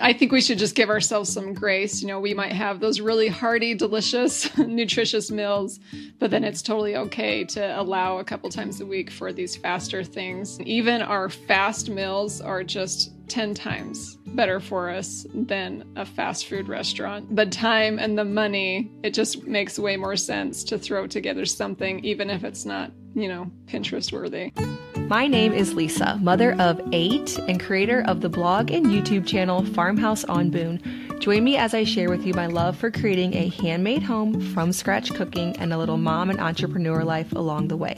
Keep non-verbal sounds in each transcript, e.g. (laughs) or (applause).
I think we should just give ourselves some grace. You know, we might have those really hearty, delicious, (laughs) nutritious meals, but then it's totally okay to allow a couple times a week for these faster things. Even our fast meals are just 10 times better for us than a fast food restaurant. The time and the money, it just makes way more sense to throw together something, even if it's not, you know, Pinterest worthy. My name is Lisa, mother of eight and creator of the blog and YouTube channel Farmhouse on Boone. Join me as I share with you my love for creating a handmade home from scratch cooking and a little mom and entrepreneur life along the way.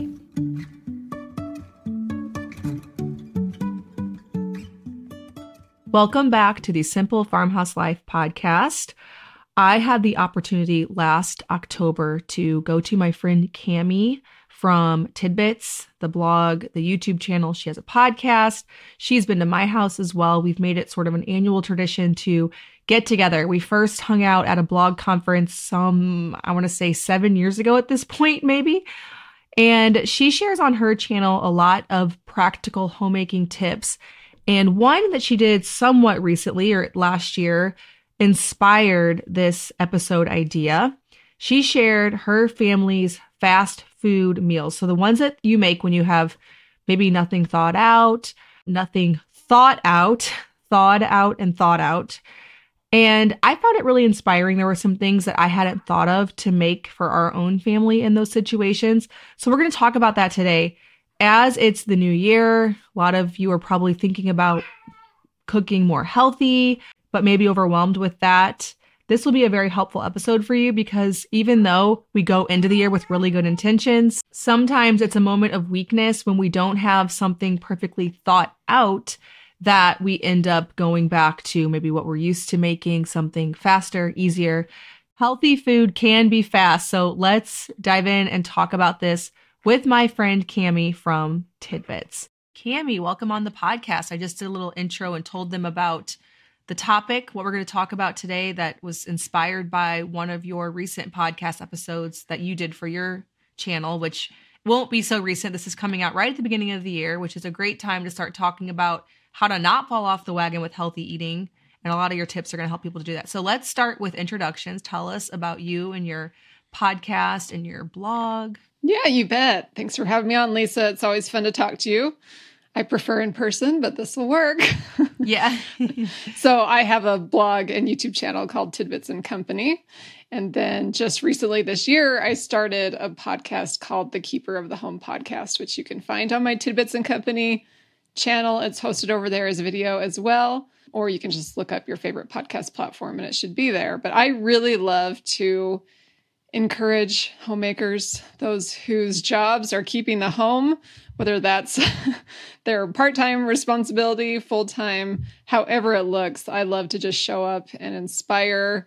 Welcome back to the Simple Farmhouse Life podcast. I had the opportunity last October to go to my friend Cami from Tidbits, the blog, the YouTube channel. She has a podcast. She's been to my house as well. We've made it sort of an annual tradition to get together. We first hung out at a blog conference some, I want to say seven years ago at this point, maybe. And she shares on her channel a lot of practical homemaking tips and one that she did somewhat recently or last year inspired this episode idea. She shared her family's fast food meals. So the ones that you make when you have maybe nothing thought out, nothing thought out, thawed out and thought out. And I found it really inspiring. There were some things that I hadn't thought of to make for our own family in those situations. So we're going to talk about that today as it's the new year, a lot of you are probably thinking about cooking more healthy, but maybe overwhelmed with that. This will be a very helpful episode for you because even though we go into the year with really good intentions, sometimes it's a moment of weakness when we don't have something perfectly thought out that we end up going back to maybe what we're used to making, something faster, easier. Healthy food can be fast. So let's dive in and talk about this with my friend Cami from Tidbits. Cami, welcome on the podcast. I just did a little intro and told them about the topic, what we're going to talk about today, that was inspired by one of your recent podcast episodes that you did for your channel, which won't be so recent. This is coming out right at the beginning of the year, which is a great time to start talking about how to not fall off the wagon with healthy eating. And a lot of your tips are going to help people to do that. So let's start with introductions. Tell us about you and your podcast and your blog. Yeah, you bet. Thanks for having me on, Lisa. It's always fun to talk to you. I prefer in person, but this will work. (laughs) Yeah. so I have a blog and YouTube channel called Tidbits and Company. And then just recently this year, I started a podcast called The Keeper of the Home Podcast, which you can find on my Tidbits and Company channel. It's hosted over there as a video as well. Or you can just look up your favorite podcast platform and it should be there. But I really love to encourage homemakers, those whose jobs are keeping the home, whether that's (laughs) their part time responsibility, full time, however it looks. I love to just show up and inspire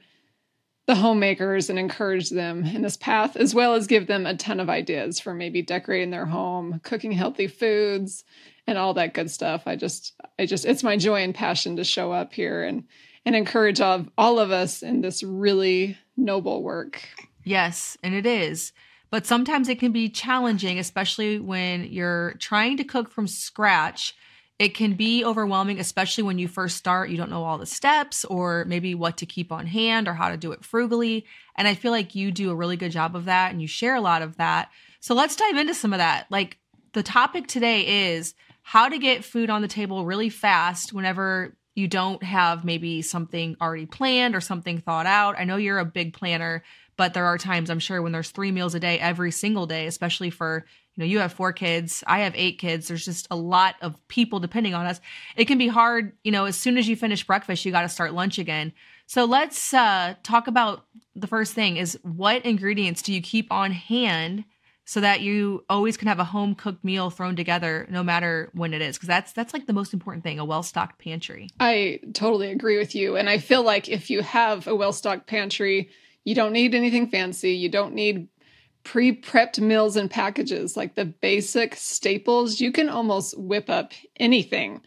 the homemakers and encourage them in this path, as well as give them a ton of ideas for maybe decorating their home, cooking healthy foods, and all that good stuff. I just, I just, it's my joy and passion to show up here and and encourage all, all of us in this really noble work. Yes, and it is. But sometimes it can be challenging, especially when you're trying to cook from scratch. It can be overwhelming, especially when you first start. You don't know all the steps or maybe what to keep on hand or how to do it frugally. And I feel like you do a really good job of that and you share a lot of that. So let's dive into some of that. Like the topic today is how to get food on the table really fast whenever you don't have maybe something already planned or something thought out. I know you're a big planner, but there are times I'm sure when there's three meals a day every single day, especially for, you know, you have four kids, I have eight kids. There's just a lot of people depending on us. It can be hard, you know, as soon as you finish breakfast, you got to start lunch again. So let's uh, talk about the first thing is what ingredients do you keep on hand so that you always can have a home cooked meal thrown together no matter when it is because that's that's like the most important thing a well-stocked pantry i totally agree with you and i feel like if you have a well-stocked pantry you don't need anything fancy. You don't need pre prepped meals and packages like the basic staples. You can almost whip up anything.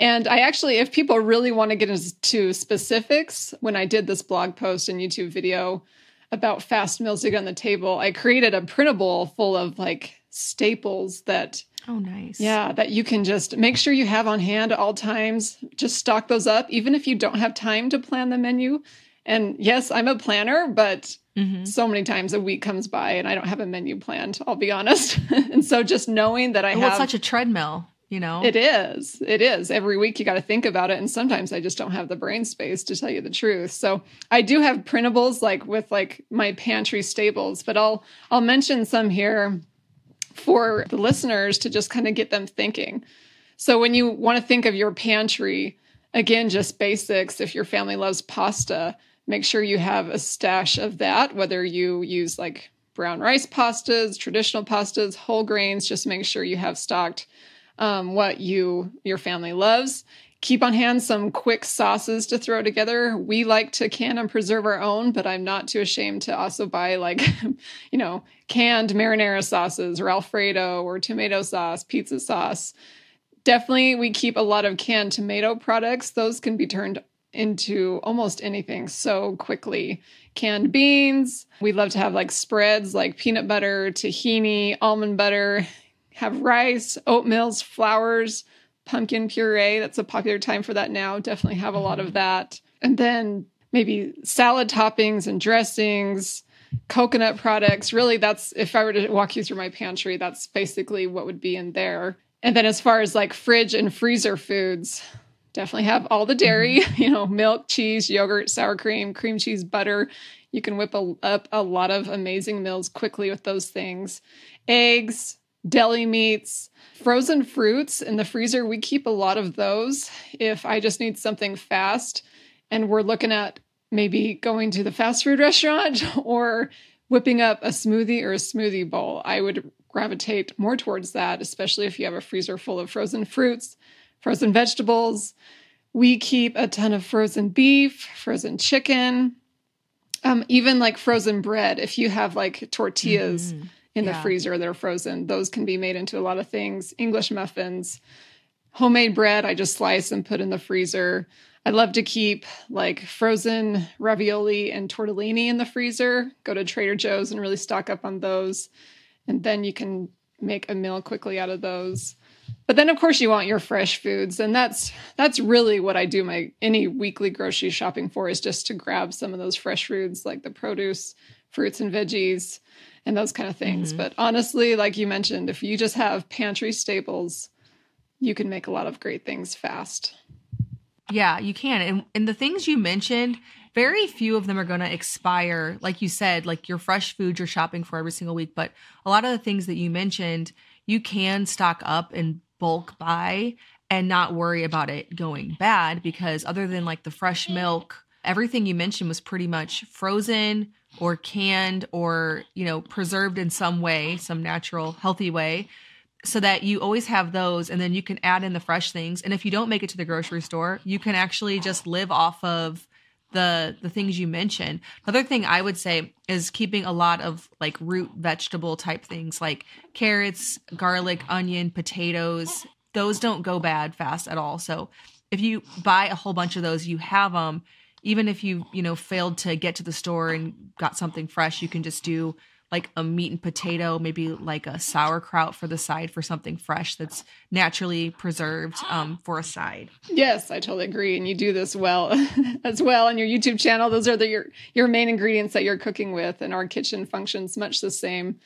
And I actually, if people really want to get into specifics, when I did this blog post and YouTube video about fast meals to get on the table, I created a printable full of like staples that Oh, nice. yeah, that you can just make sure you have on hand at all times. Just stock those up, even if you don't have time to plan the menu. And yes, I'm a planner, but Mm-hmm. so many times a week comes by and I don't have a menu planned, I'll be honest. (laughs) and so just knowing that I Well, have such a treadmill, you know? it is. It is. Every week you got to think about it. And sometimes I just don't have the brain space to tell you the truth. So I do have printables like with like my pantry staples, but I'll I'll mention some here for the listeners to just kind of get them thinking. So when you want to think of your pantry, again, just basics. If your family loves pasta, make sure you have a stash of that, whether you use like brown rice pastas, traditional pastas, whole grains, just make sure you have stocked um, what you your family loves. Keep on hand some quick sauces to throw together. We like to can and preserve our own, but I'm not too ashamed to also buy like, (laughs) you know, canned marinara sauces or Alfredo or tomato sauce, pizza sauce. Definitely, we keep a lot of canned tomato products. Those can be turned into almost anything so quickly. Canned beans. We love to have like spreads like peanut butter, tahini, almond butter, have rice, oatmeals, flours, pumpkin puree. That's a popular time for that now. Definitely have a lot of that. And then maybe salad toppings and dressings, coconut products. Really, that's if I were to walk you through my pantry, that's basically what would be in there. And then as far as like fridge and freezer foods, definitely have all the dairy, mm-hmm. (laughs) you know, milk, cheese, yogurt, sour cream, cream cheese, butter. You can whip a, up a lot of amazing meals quickly with those things. Eggs, deli meats, frozen fruits in the freezer. We keep a lot of those if I just need something fast and we're looking at maybe going to the fast food (laughs) restaurant or whipping up a smoothie or a smoothie bowl. I would gravitate more towards that, especially if you have a freezer full of frozen fruits, frozen vegetables. We keep a ton of frozen beef, frozen chicken, um, even like frozen bread. If you have like tortillas Mhm. in the Yeah. freezer that are frozen, those can be made into a lot of things. English muffins, homemade bread, I just slice and put in the freezer. I love to keep like frozen ravioli and tortellini in the freezer. Go to Trader Joe's and really stock up on those. And then you can make a meal quickly out of those. But then of course you want your fresh foods and that's that's really what I do my any weekly grocery shopping for is just to grab some of those fresh foods like the produce, fruits and veggies and those kind of things. Mhm. But honestly, like you mentioned, if you just have pantry staples, you can make a lot of great things fast. Yeah, you can. And and the things you mentioned, very few of them are going to expire. Like you said, like your fresh food you're shopping for every single week, but a lot of the things that you mentioned, you can stock up and bulk buy and not worry about it going bad because other than like the fresh milk, everything you mentioned was pretty much frozen or canned or, you know, preserved in some way, some natural healthy way. So that you always have those and then you can add in the fresh things. And if you don't make it to the grocery store you can actually just live off of the the things you mentioned. Another thing i would say is keeping a lot of like root vegetable type things like carrots garlic onion potatoes. Those don't go bad fast at all. So if you buy a whole bunch of those you have them even if you you know failed to get to the store and got something fresh you can just do like a meat and potato, maybe like a sauerkraut for the side for something fresh that's naturally preserved um, for a side. Yes, I totally agree. And you do this well (laughs) as well on your YouTube channel. Those are the, your your main ingredients that you're cooking with, and our kitchen functions much the same.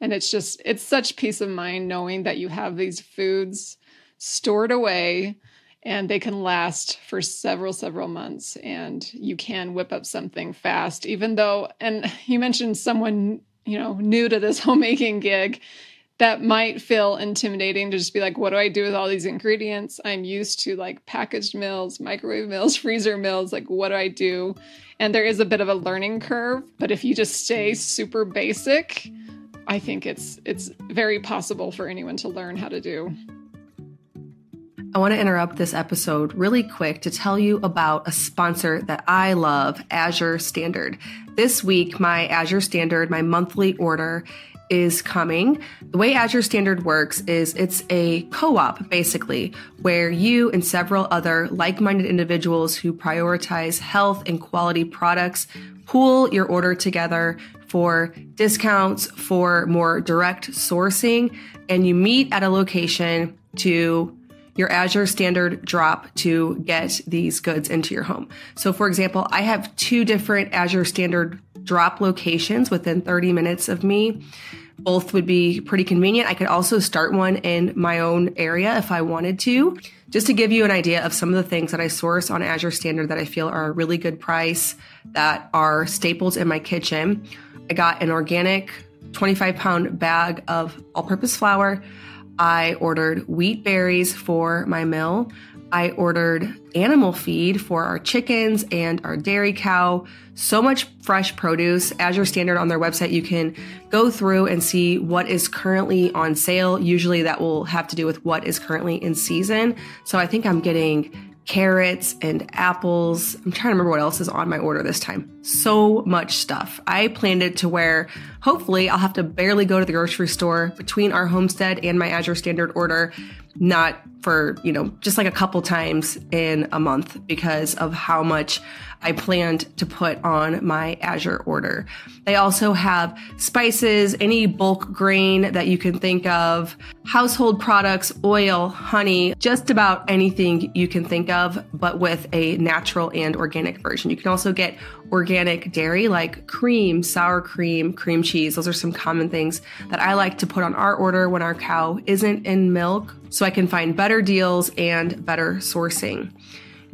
And it's just it's such peace of mind knowing that you have these foods stored away and they can last for several several months and you can whip up something fast even though and (laughs) you mentioned someone you know new to this (laughs) homemaking gig that might feel intimidating to just be like, what do I do with all these ingredients? I'm used to like packaged meals, microwave meals, (laughs) freezer meals. Like, what do I do? And there is a bit of a learning curve, but if you just stay super basic, I think it's it's very possible for anyone to learn how to do. I want to interrupt this episode really quick to tell you about a sponsor that I love, Azure Standard. This week, my Azure Standard, my monthly order, is coming. The way Azure Standard works is it's a co op, basically, where you and several other like minded individuals who prioritize health and quality products pool your order together for discounts, for more direct sourcing, and you meet at a location to your Azure standard drop to get these goods into your home. So, for example, I have two different Azure standard drop locations within 30 minutes of me. Both would be pretty convenient. I could also start one in my own area if I wanted to. Just to give you an idea of some of the things that I source on Azure Standard that I feel are a really good price, that are staples in my kitchen. I got an organic 25 pound bag of all purpose flour. I ordered wheat berries for my mill. I ordered animal feed for our chickens and our dairy cow. So much fresh produce. Azure Standard on their website, you can go through and see what is currently on sale. Usually that will have to do with what is currently in season. So I think I'm getting carrots and apples. I'm trying to remember what else is on my order this time. So much stuff. I planned it to where hopefully I'll have to barely go to the grocery store between our homestead and my Azure Standard order not for, you know, just like a couple times in a month because of how much I planned to put on my Azure order. They also have spices, any bulk grain that you can think of, household products, oil, honey, just about anything you can think of, but with a natural and organic version. You can also get organic dairy like cream, sour cream, cream cheese. Those are some common things that I like to put on our order when our cow isn't in milk so I can find better deals and better sourcing.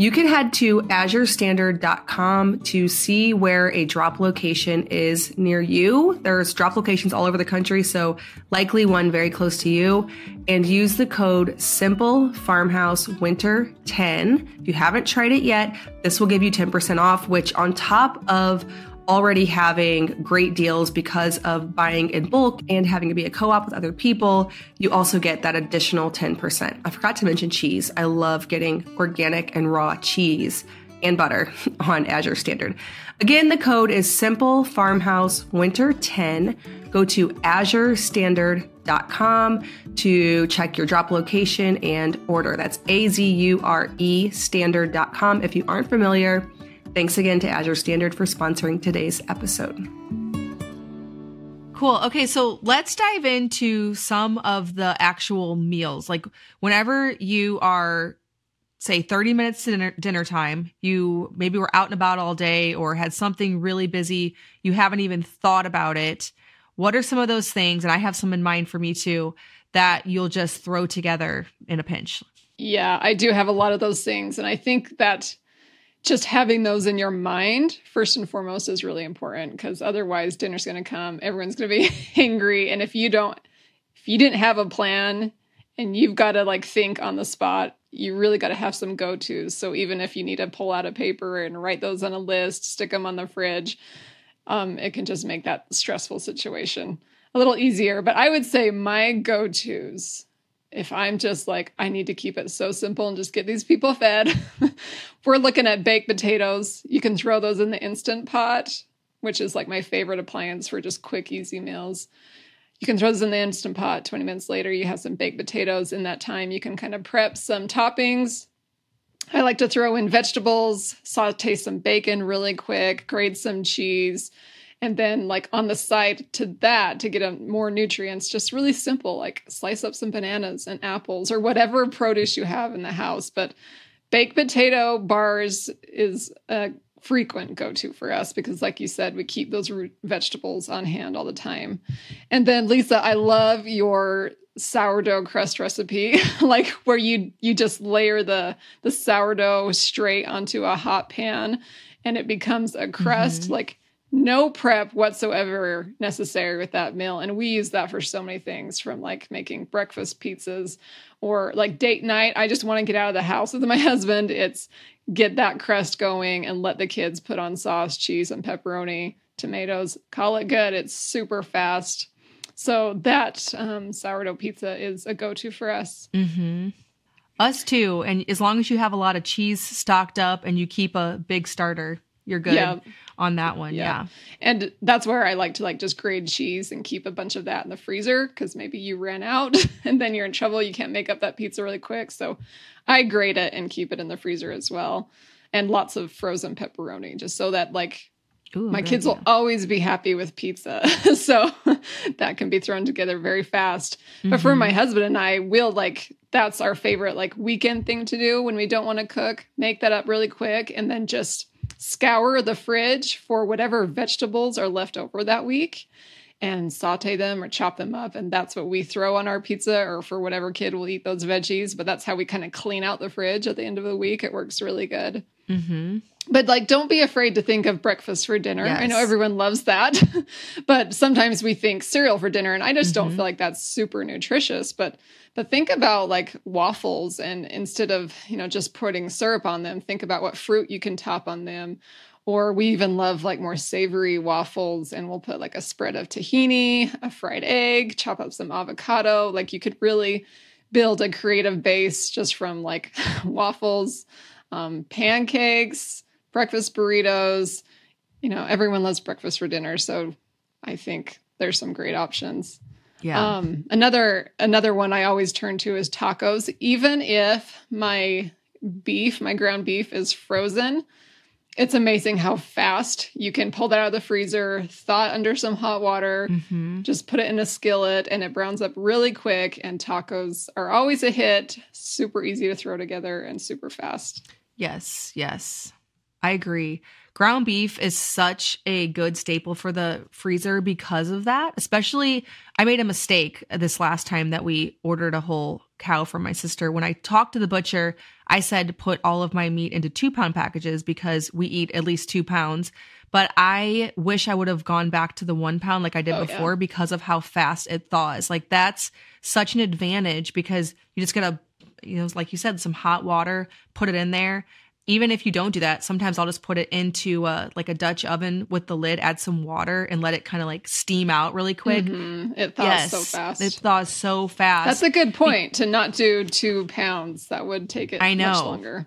You can head to azurestandard.com to see where a drop location is near you. There's drop locations all over the country, so likely one very close to you. And use the code Simple Farmhouse Winter 10. If you haven't tried it yet, this will give you 10% off, which on top of already having great deals because of buying in bulk and having to be a co op with other people, you also get that additional 10%. I forgot to mention cheese. I love getting organic and raw cheese and butter (laughs) on Azure Standard. Again, the code is simple farmhouse winter 10. Go to azurestandard.com to check your drop location and order. That's A Z U R E standard.com. If you aren't familiar, Thanks again to Azure Standard for sponsoring today's episode. Cool. Okay, so let's dive into some of the actual meals. Like whenever you are say 30 minutes to dinner, dinner time, you maybe were out and about all day or had something really busy, you haven't even thought about it. What are some of those things and I have some in mind for me too that you'll just throw together in a pinch? Yeah, I do have a lot of those things and I think that just having those in your mind first and foremost is really important because otherwise dinner's going to come everyone's going to be (laughs) angry. And if you don't if you didn't have a plan and you've got to like think on the spot you really got to have some go-to's. So even if you need to pull out a paper and write those on a list stick them on the fridge um, it can just make that stressful situation a little easier. But i would say my go-to's if I'm just like, I need to keep it so simple and just get these people fed, (laughs) we're looking at baked potatoes. You can throw those in the instant pot, which is like my favorite appliance for just quick, easy meals. You can throw those in the instant pot. 20 minutes later, you have some baked potatoes. In that time, you can kind of prep some toppings. I like to throw in vegetables, saute some bacon really quick, grate some cheese and then like on the side to that to get a, more nutrients just really simple like slice up some bananas and apples or whatever (laughs) produce you have in the house but baked potato bars is a frequent go-to for us because like you said we keep those root vegetables on hand all the time and then lisa i love your sourdough crust recipe (laughs) like where you you just layer the the sourdough straight onto a hot pan and it becomes a crust mm-hmm. like no prep whatsoever necessary with that meal. And we use that for so many things from like making breakfast pizzas or like date night. I just want to get out of the house with my (laughs) husband. It's get that crust going and let the kids put on sauce, cheese, and pepperoni, tomatoes. Call it good. It's super fast. So that um, sourdough pizza is a go to for us. Mm-hmm. Us too. And as long as you have a lot of cheese stocked up and you keep a big starter, you're good. Yeah on that one. Yeah. yeah. And that's where I like to like just grade cheese and keep a bunch of that in the freezer because maybe you ran out (laughs) and then you're in trouble. You can't make up that pizza really quick. So I grate it and keep it in the freezer as well. And lots of frozen pepperoni just so that like Ooh, My kids idea. will always be happy with pizza. (laughs) so (laughs) that can be thrown together very fast. Mm-hmm. But for my mm-hmm. husband and I, we'll like, that's our favorite like weekend thing to do when we don't want to cook. Make that up really quick and then just scour the fridge for whatever vegetables are left over that week and saute them or chop them up. And that's what we throw on our pizza or for whatever kid will eat those veggies. But that's how we kind of clean out the fridge at the end of the week. It works really good. Mm-hmm. But like, don't be afraid to think of breakfast for dinner. Yes. I know everyone loves that, (laughs) but sometimes we think cereal for dinner, and I just mm-hmm. don't feel like that's super nutritious. But but think about like waffles, and instead of you know just putting syrup on them, think about what fruit you can top on them. Or we even love like more savory waffles, and we'll put like a spread of tahini, a fried egg, chop up some avocado. Like you could really build a creative base just from like (laughs) waffles, um, pancakes breakfast burritos. You know, everyone loves breakfast for dinner, so I think there's some great options. Yeah. Um, another another one I always turn to is tacos. Even if my beef, my ground beef, is frozen, it's amazing how fast you can pull that out of the freezer, thaw it under some hot water, mm-hmm. just put it in a skillet, and it browns up really quick. And tacos are always a hit. Super easy to throw together and super fast. Yes, yes. I agree. Ground beef is such a good staple for the freezer because of that. Especially, I made a mistake uh, this last time that we ordered a whole cow from my sister. When I talked to the butcher, I said to put all of my meat into two pound packages because we eat at least two pounds. But I wish I would have gone back to the one pound like I did oh, before yeah. because of how fast it thaws. Like, that's such an advantage because you just gotta, you know, like you said, some hot water, put it in there even if you don't do that, sometimes I'll just put it into a, like a Dutch oven with the lid, add some water, and let it kind of like steam out really quick. Mm-hmm. It thaws yes, so fast. It thaws so fast. That's a good point to not do two pounds. That would take it I know. much longer.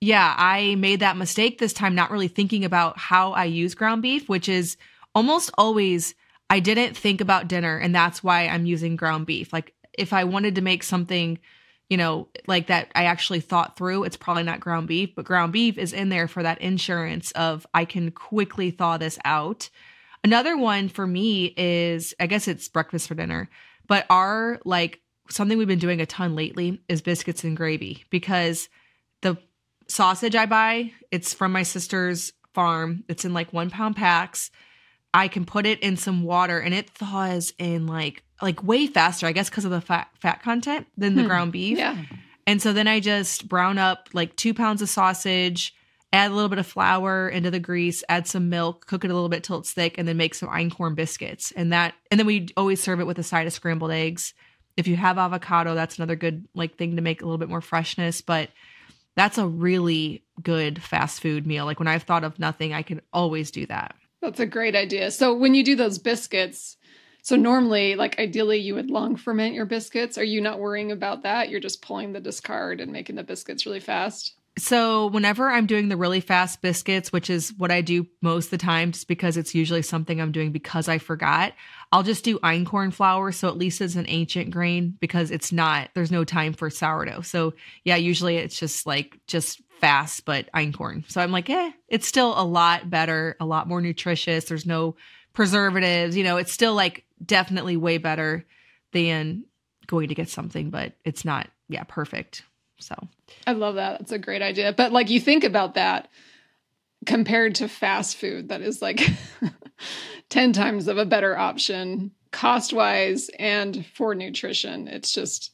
Yeah, I made that mistake this time, not really thinking about how I use ground beef, which is almost always I didn't think about dinner, and that's why I'm using ground beef. Like if I wanted to make something you know, like that I actually thought through. It's probably not ground beef, but ground beef is in there for that insurance of I can quickly thaw this out. Another one for me is I guess it's breakfast for dinner, but our like something we've been doing a ton lately is biscuits and gravy because the sausage I buy, it's from my sister's farm. It's in like one pound packs. I can put it in some water and it thaws in like like way faster, I guess, because of the fat fat content than the hmm. ground beef. Yeah. And so then I just brown up like two pounds of sausage, add a little bit of flour into the grease, add some milk, cook it a little bit till it's thick, and then make some einkorn biscuits. And that, and then we always serve it with a side of scrambled eggs. If you have avocado, that's another good like thing to make a little bit more freshness. But that's a really good fast food meal. Like when I've thought of nothing, I can always do that. That's a great idea. So when you do those biscuits, so normally, like ideally, you would long ferment your biscuits. Are you not worrying about that? You're just pulling the discard and making the biscuits really fast. So whenever I'm doing the really fast biscuits, which is what I do most of the time, just because it's usually something I'm doing because I forgot, I'll just do einkorn flour. So at least it's an ancient grain because it's not, there's no time for sourdough. So yeah, usually it's just like, just fast, but einkorn. So I'm like, eh, it's still a lot better, a lot more nutritious. There's no preservatives, you know, it's still like definitely way better than going to get something, but it's not, yeah, perfect. So I love that. That's a great idea. But like you think about that compared to fast food, that is like (laughs) 10 times of a better option cost wise and for nutrition. It's just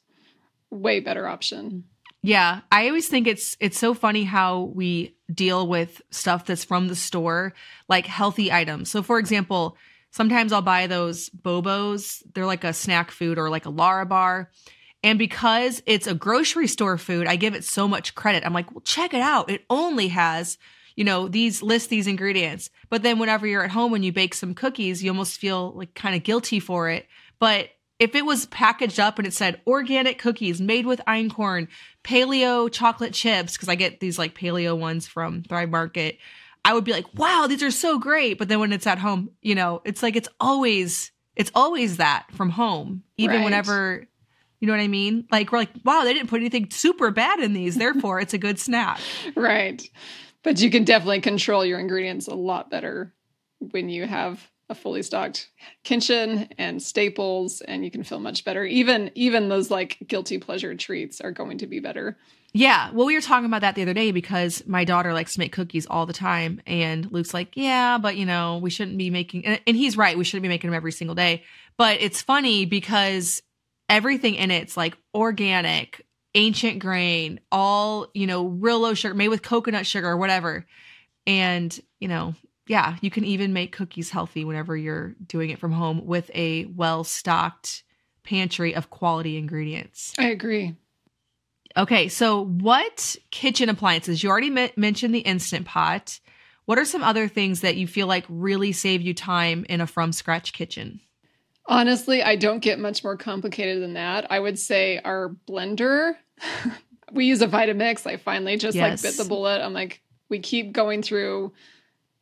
way better option. Yeah, I always think it's it's so funny how we deal with stuff that's from the store, like healthy items. So for example, Sometimes I'll buy those Bobos. They're like a snack food or like a Larabar. And because it's a grocery store food, I give it so much credit. I'm like, well, check it out. It only has, you know, these list these ingredients. But then whenever you're at home and you bake some cookies, you almost feel like kind of guilty for it. But if it was packaged up and it said organic cookies made with einkorn, paleo chocolate chips, because I get these like paleo ones from Thrive Market, I would be like, wow, these are so great. But then when it's at home, you know, it's like it's always it's always that from home, even right. whenever you know what I mean? Like we're like, wow, they didn't put anything super bad in these, therefore it's a good snack. (laughs) right. But you can definitely control your ingredients a lot better when you have a fully stocked kitchen and staples and you can feel much better even even those like guilty pleasure treats are going to be better yeah well we were talking about that the other day because my daughter likes to make cookies all the time and luke's like yeah but you know we shouldn't be making and, he's right we shouldn't be making them every single day but it's funny because everything in it's like organic ancient grain all you know real low sugar made with coconut sugar or whatever and you know yeah, you can even make cookies healthy whenever you're doing it from home with a well stocked pantry of quality ingredients. I agree. Okay, so what kitchen appliances? You already mentioned the Instant Pot. What are some other things that you feel like really save you time in a from scratch kitchen? Honestly, I don't get much more complicated than that. I would say our blender. (laughs) we use a Vitamix. I finally just yes. like bit the bullet. I'm like, we keep going through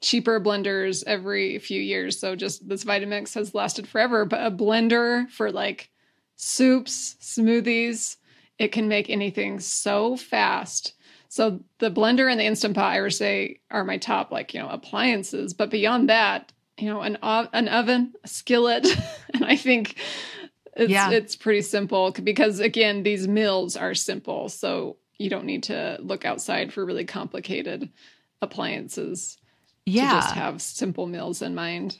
cheaper blenders every few years. So just this Vitamix has lasted forever. But a blender for like soups, smoothies, it can make anything so fast. So the blender and the instant pot, I would say, are my top like you know appliances. But beyond that, you know, an an oven, a skillet, (laughs) and I think it's yeah. it's pretty simple because again, these meals are simple, so you don't need to look outside for really complicated appliances yeah. to just have simple meals in mind.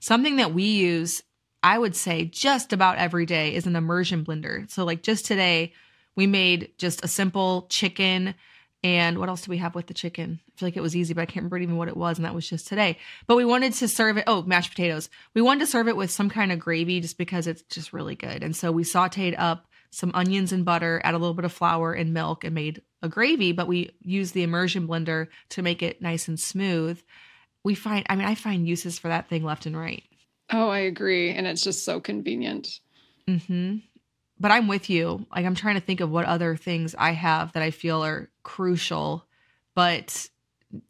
Something that we use, I would say, just about every day is an immersion blender. So, like just today, we made just a simple chicken. And what else do we have with the chicken? I feel like it was easy, but I can't remember even what it was. And that was just today. But we wanted to serve it. Oh, mashed potatoes. We wanted to serve it with some kind of gravy just because it's just really good. And so we sauteed up some onions and butter, add a little bit of flour and milk, and made a gravy. But we used the immersion blender to make it nice and smooth we find i mean i find uses for that thing left and right oh i agree and it's just so convenient mm-hmm but i'm with you like i'm trying to think of what other things i have that i feel are crucial but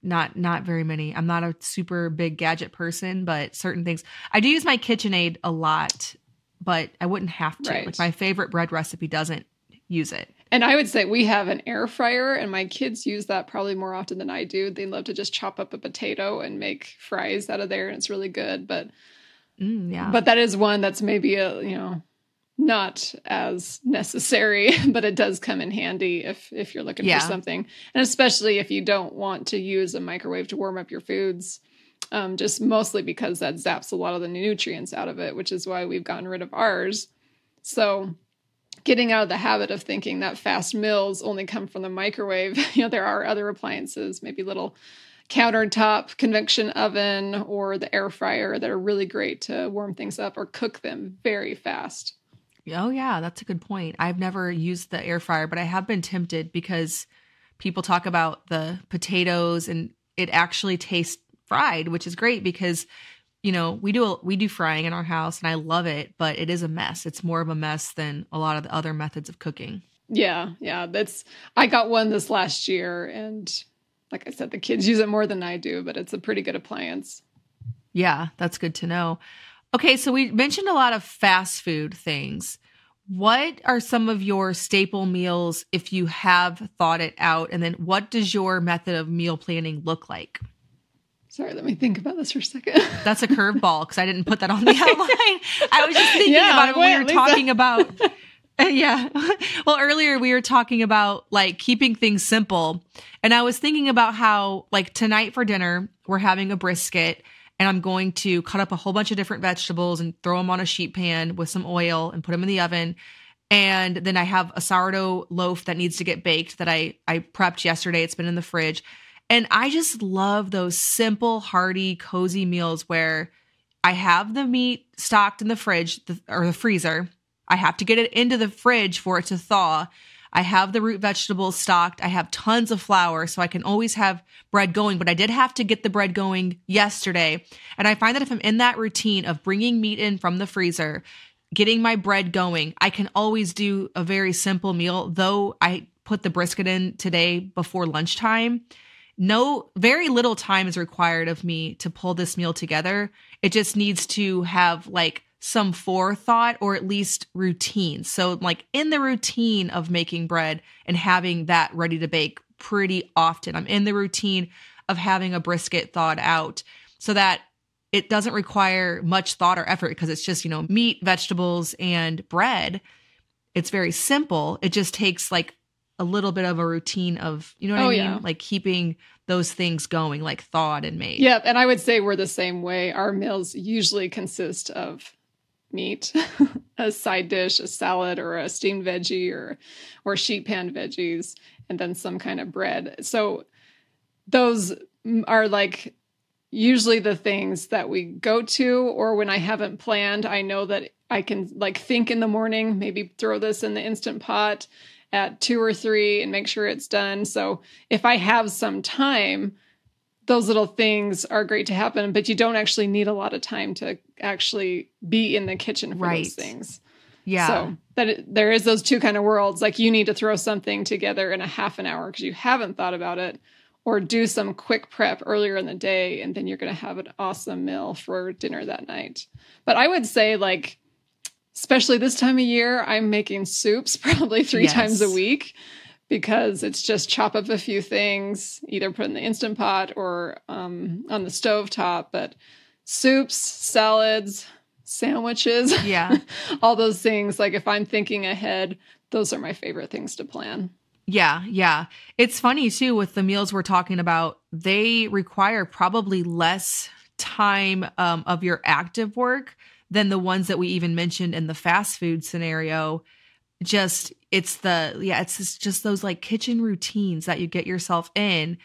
not not very many i'm not a super big gadget person but certain things i do use my kitchenaid a lot but i wouldn't have to right. like my favorite bread recipe doesn't use it and I would say we have an air fryer, and my kids use that probably more often than I do. They love to just chop up a potato and make fries out of there, and it's really good. But mm, yeah, but that is one that's maybe a you know not as necessary, (laughs) but it does come in handy if if you're looking yeah. for something, and especially if you don't want to use a microwave to warm up your foods. Um, just mostly because that zaps a lot of the nutrients out of it, which is why we've gotten rid of ours. So getting out of the habit of thinking that fast meals only come from the microwave. (laughs) You know, there are other appliances, maybe little countertop convection oven or the air fryer that are really great to warm things up or cook them very fast. Oh yeah, that's a good point. I've never used the air fryer, but I have been tempted because people talk about the potatoes and it actually tastes fried, which is great because you know, we do we do frying in our house and I love it, but it is a mess. It's more of a mess than a lot of the other methods of cooking. Yeah, yeah, that's I got one this last year and like I said the kids use it more than I do, but it's a pretty good appliance. Yeah, that's good to know. Okay, so we mentioned a lot of fast food things. What are some of your staple meals if you have thought it out? And then what does your method of meal planning look like? Sorry, let me think about this for a second. (laughs) That's a curveball because I didn't put that on the (laughs) outline. I was just thinking yeah, about it when we were talking about. (laughs) Uh, yeah. Well, earlier we were talking about like keeping things simple. And I was thinking about how, like, tonight for dinner, we're having a brisket and I'm going to cut up a whole bunch of different vegetables and throw them on a sheet pan with some oil and put them in the oven. And then I have a sourdough loaf that needs to get baked that I, I prepped yesterday. It's been in the fridge. And I just love those simple, hearty, cozy meals where I have the meat stocked in the fridge or the freezer. I have to get it into the fridge for it to thaw. I have the root vegetables stocked. I have tons of flour, so I can always have bread going. But I did have to get the bread going yesterday. And I find that if I'm in that routine of bringing meat in from the freezer, getting my bread going, I can always do a very simple meal. Though I put the brisket in today before lunchtime, no very little time is required of me to pull this meal together it just needs to have like some forethought or at least routine so like in the routine of making bread and having that ready to bake pretty often i'm in the routine of having a brisket thawed out so that it doesn't require much thought or effort because it's just, you know, meat, vegetables, and bread. It's very simple. It just takes like a little bit of a routine of, you know what Oh, I mean? yeah. Like keeping those things going, like thawed and made. Yep. And I would say we're the same way. Our meals usually consist of meat, (laughs) a side dish, a salad, or a steamed veggie or or sheet pan veggies, and then some kind of bread. So those are like usually the things that we go to or when I haven't planned, I know that I can like think in the morning, maybe throw this in the instant pot at 2 or 3 and make sure it's done. So if I have some time, those little things are great to happen, but you don't actually need a lot of time to actually be in the kitchen for Right. those things. Yeah. So that it, there is those two kind of worlds. Like you need to throw something together in a half an hour because you haven't thought about it, or do some quick prep earlier in the day, and then you're going to have an awesome meal for dinner that night. But I would say, like, especially this time of year, I'm making soups (laughs) probably three Yes. times a week because it's just chop up a few things, either put in the instant pot or um, on the stove top. But soups, salads, sandwiches, yeah. (laughs) all those things. Like if I'm thinking ahead, those are my favorite things to plan. Yeah, yeah. It's funny too with the meals we're talking about, they require probably less time um, of your active work than the ones that we even mentioned in the fast food scenario. Just it's the yeah, it's just, those like kitchen routines that you get yourself in.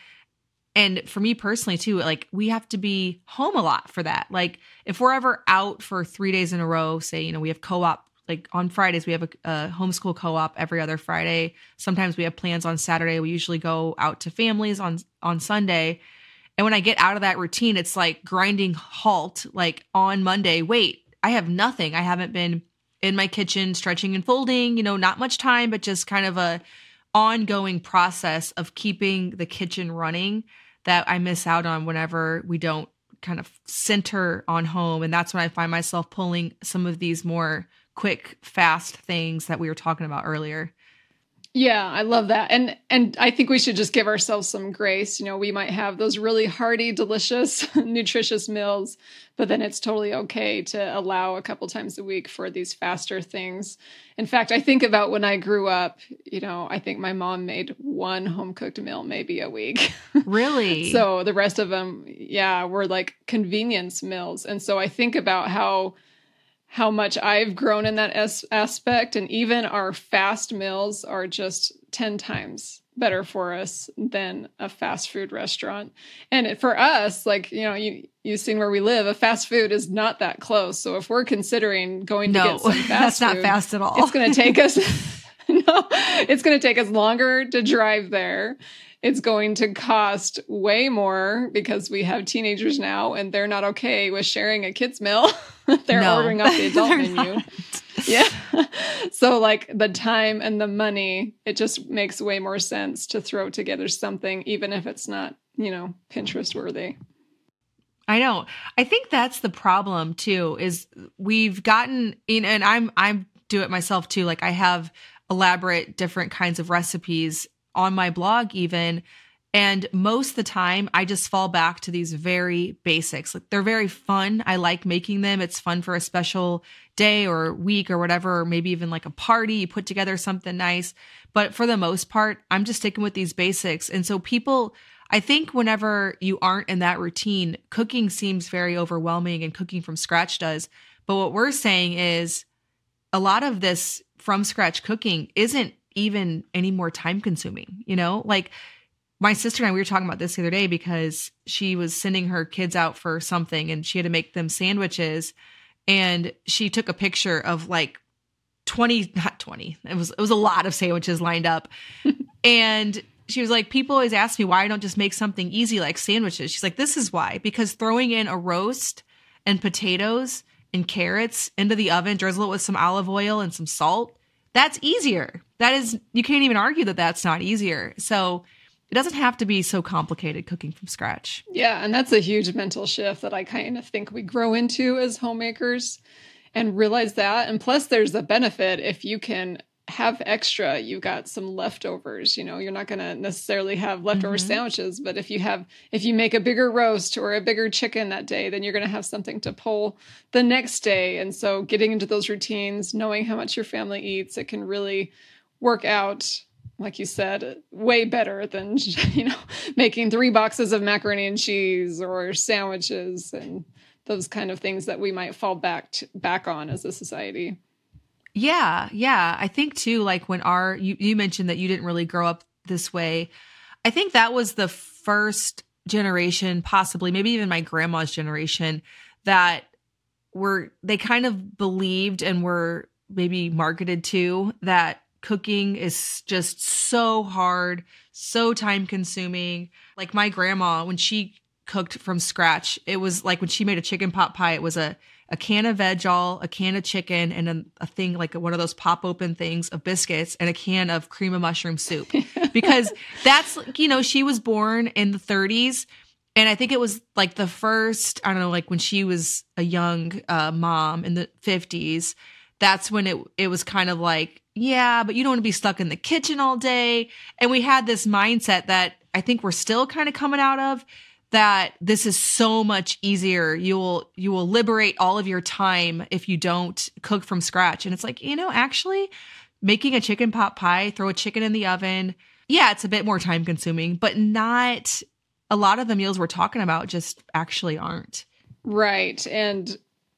And for me personally too, like we have to be home a lot for that. Like if we're ever out for 3 days in a row, say, you know, we have co-op like on Fridays we have a, a homeschool co-op every other Friday. Sometimes we have plans on Saturday. We usually go out to families on on Sunday. And when I get out of that routine, it's like grinding halt like on Monday. Wait, I have nothing. I haven't been in my kitchen stretching and folding, you know, not much time, but just kind of a ongoing process of keeping the kitchen running that I miss out on whenever we don't kind of center on home. And that's when I find myself pulling some of these more quick, fast things that we were talking about earlier. Yeah, I love that. And and I think we should just give ourselves some grace. You know, we might have those really hearty, delicious, (laughs) nutritious meals, but then it's totally okay to allow a couple times a week for these faster things. In fact, I think about when I grew up, you know, I think my mom made one home cooked meal maybe a week. (laughs) Really? So the rest of them, yeah, were like convenience meals. And so I think about how how much I've grown in that as- aspect, and even our fast meals are just ten times better for us than a fast food restaurant. And it, for us, like you know, you you've seen where we live, a fast food is not that close. So if we're considering going to get some (laughs) fast food that's not fast at all. it's going to take us (laughs) (laughs) no it's going to take us longer to drive there it's going to cost way more because we have teenagers now and they're not okay with sharing a kids meal (laughs) they're No. ordering off the (laughs) adult menu not. (laughs) yeah so like the time and the money it just makes way more sense to throw together something even if it's not you know pinterest worthy I know. I think that's the problem too. Is we've gotten in, and I'm I'm do it myself too. Like I have elaborate different kinds of recipes on my blog even, and most the time I just fall back to these very basics. Like they're very fun. I like making them. It's fun for a special day or week or whatever, or maybe even like a party. You put together something nice. But for the most part, I'm just sticking with these basics. And so people I think whenever you aren't in that routine, cooking seems very overwhelming and cooking from scratch does. But what we're saying is a lot of this from scratch cooking isn't even any more time consuming, you know? Like my sister and I, we were talking about this the other day because she was sending her kids out for something and she had to make them sandwiches. And she took a picture of like 20, not 20, it was, it was a lot of sandwiches lined up. (laughs) and she was like, people always ask me why I don't just make something easy like sandwiches. She's like, this is why, because throwing in a roast and potatoes and carrots into the oven, drizzle it with some olive oil and some salt, that's easier. That is, you can't even argue that that's not easier. So it doesn't have to be so complicated cooking from scratch. Yeah, and that's a huge mental shift that I kind of think we grow into as homemakers and realize that. And plus, there's a benefit if you can have extra, you got some leftovers. You know, you're not going to necessarily have leftover mm-hmm. sandwiches, but if you have, if you make a bigger roast or a bigger chicken that day, then you're going to have something to pull the next day. And so, getting into those routines, knowing how much your family eats, it can really work out like you said, way better than (laughs) you know making three boxes of macaroni and cheese or sandwiches and those kind of things that we might fall back to, back on as a society. Yeah, yeah. I think too, like when our you, you mentioned that you didn't really grow up this way. I think that was the first generation, possibly, maybe even my grandma's generation, that were they kind of believed and were maybe marketed to that cooking is just so hard, so time consuming. Like my grandma, when she cooked from scratch, it was like when she made a chicken pot pie, it was a a can of veg all, a can of chicken, and a, a, thing like one of those pop open things of biscuits, and a can of cream of mushroom soup. (laughs) because that's, you know, she was born in the 30s. And I think it was like the first, I don't know, like when she was a young uh, mom in the 50s, that's when it it was kind of like, yeah, but you don't want to be stuck in the kitchen all day. And we had this mindset that I think we're still kind of coming out of that this is so much easier. You will you will liberate all of your time if you don't cook from scratch. And it's like, you know, actually making a chicken pot pie, throw a chicken in the oven. Yeah, it's a bit more time consuming, but not a lot of the meals we're talking about just actually aren't. Right. And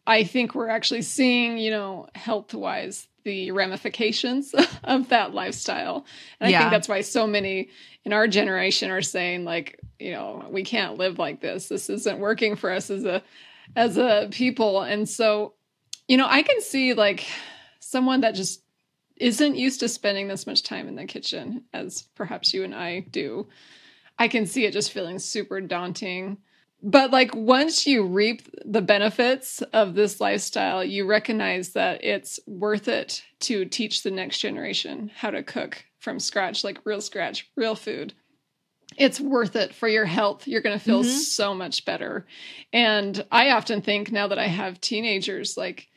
I think we're actually seeing, you know, health wise, the ramifications (laughs) of that lifestyle. And I think that's why so many in our generation are saying, like, you know, we can't live like this. This isn't working for us as a as a people. And so, you know, I can see like someone that just isn't used to spending this much time in the kitchen as perhaps you and I do. I can see it just feeling super daunting but like once you reap the benefits of this lifestyle, you recognize that it's worth it to teach the next generation how to cook from scratch, like real scratch, real food. It's worth it for your health. You're going to feel mm-hmm. so much better. And I often think now that I have teenagers, like,